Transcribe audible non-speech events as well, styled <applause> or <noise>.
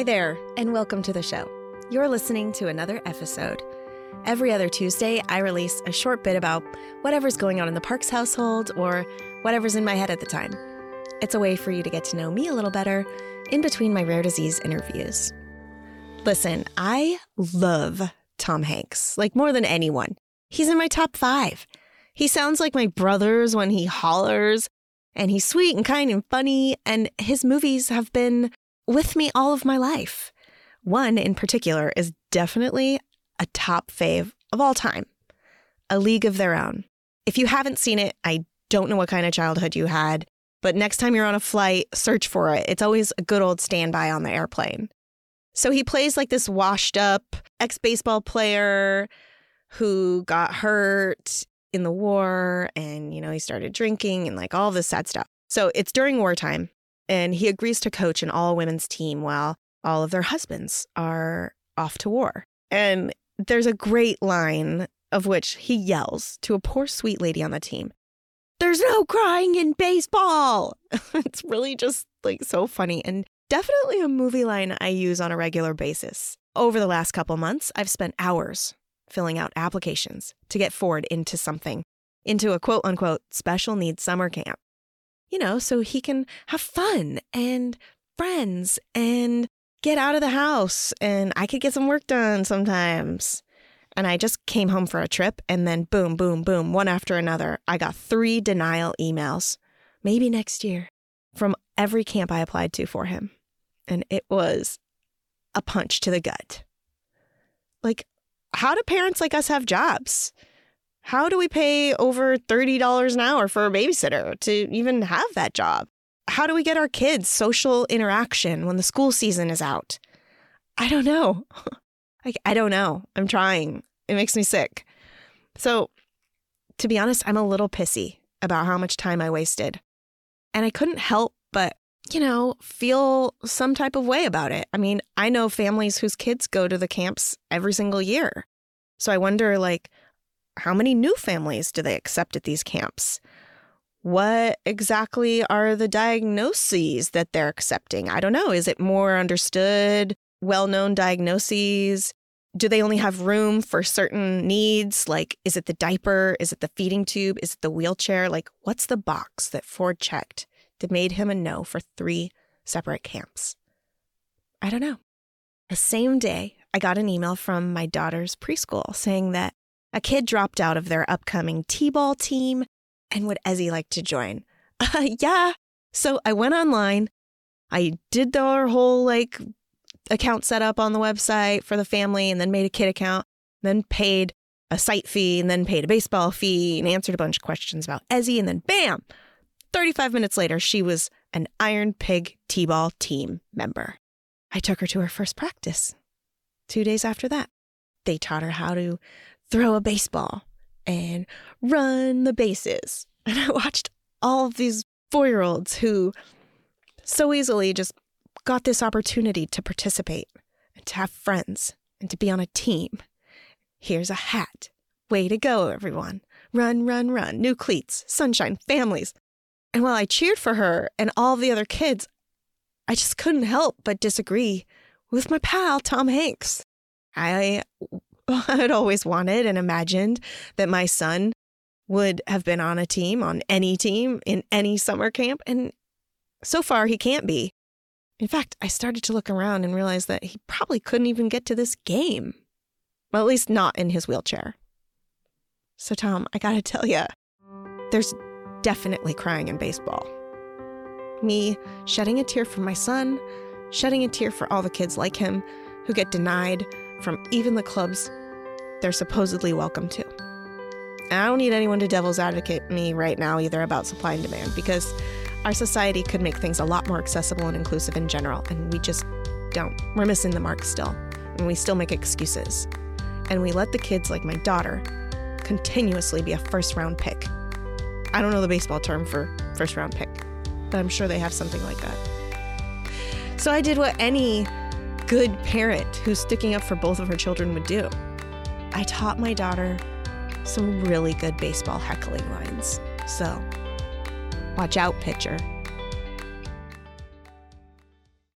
Hi there, and welcome to the show. You're listening to another episode. Every other Tuesday, I release a short bit about whatever's going on in the Parks household or whatever's in my head at the time. It's a way for you to get to know me a little better in between my rare disease interviews. Listen, I love Tom Hanks, like more than anyone. He's in my top five. He sounds like my brothers when he hollers, and he's sweet and kind and funny, and his movies have been with me all of my life. One in particular is definitely a top fave of all time A League of Their Own. If you haven't seen it, I don't know what kind of childhood you had, but next time you're on a flight, search for it. It's always a good old standby on the airplane. So he plays like this washed up ex baseball player who got hurt in the war and, you know, he started drinking and like all this sad stuff. So it's during wartime and he agrees to coach an all women's team while all of their husbands are off to war. And there's a great line of which he yells to a poor sweet lady on the team There's no crying in baseball. <laughs> it's really just like so funny and definitely a movie line I use on a regular basis. Over the last couple months, I've spent hours filling out applications to get Ford into something, into a quote unquote special needs summer camp. You know, so he can have fun and friends and get out of the house and I could get some work done sometimes. And I just came home for a trip and then boom, boom, boom, one after another. I got three denial emails, maybe next year, from every camp I applied to for him. And it was a punch to the gut. Like, how do parents like us have jobs? How do we pay over $30 an hour for a babysitter to even have that job? How do we get our kids social interaction when the school season is out? I don't know. <laughs> I, I don't know. I'm trying. It makes me sick. So, to be honest, I'm a little pissy about how much time I wasted. And I couldn't help but, you know, feel some type of way about it. I mean, I know families whose kids go to the camps every single year. So I wonder, like, how many new families do they accept at these camps? What exactly are the diagnoses that they're accepting? I don't know. Is it more understood, well known diagnoses? Do they only have room for certain needs? Like, is it the diaper? Is it the feeding tube? Is it the wheelchair? Like, what's the box that Ford checked that made him a no for three separate camps? I don't know. The same day, I got an email from my daughter's preschool saying that a kid dropped out of their upcoming T ball team and would Ezzy like to join? <laughs> Uh, yeah. So I went online. I did their whole like account setup on the website for the family and then made a kid account, then paid a site fee and then paid a baseball fee and answered a bunch of questions about Ezzy. And then bam, 35 minutes later, she was an Iron Pig T ball team member. I took her to her first practice. Two days after that, they taught her how to throw a baseball and run the bases. <laughs> And I watched all of these four year olds who so easily just got this opportunity to participate and to have friends and to be on a team. Here's a hat. Way to go, everyone. Run, run, run. New cleats, sunshine, families. And while I cheered for her and all the other kids, I just couldn't help but disagree with my pal, Tom Hanks. I <laughs> had always wanted and imagined that my son would have been on a team, on any team, in any summer camp. And so far, he can't be. In fact, I started to look around and realize that he probably couldn't even get to this game. Well, at least not in his wheelchair. So, Tom, I gotta <laughs> tell you, there's definitely crying in baseball. Me shedding a tear for my son, shedding a tear for all the kids like him who get denied from even the clubs they're supposedly welcome to. And I don't need anyone to devil's advocate me right now either about supply and demand because our society could make things a lot more accessible and inclusive in general, and we just don't. We're missing the mark still, and we still make excuses. And we let the kids like my daughter continuously be a first round pick. I don't know the baseball term for first round pick, but I'm sure they have something like that. So I did what any good parent who's sticking up for both of her children would do. I taught my daughter some really good baseball heckling lines. So, watch out, pitcher.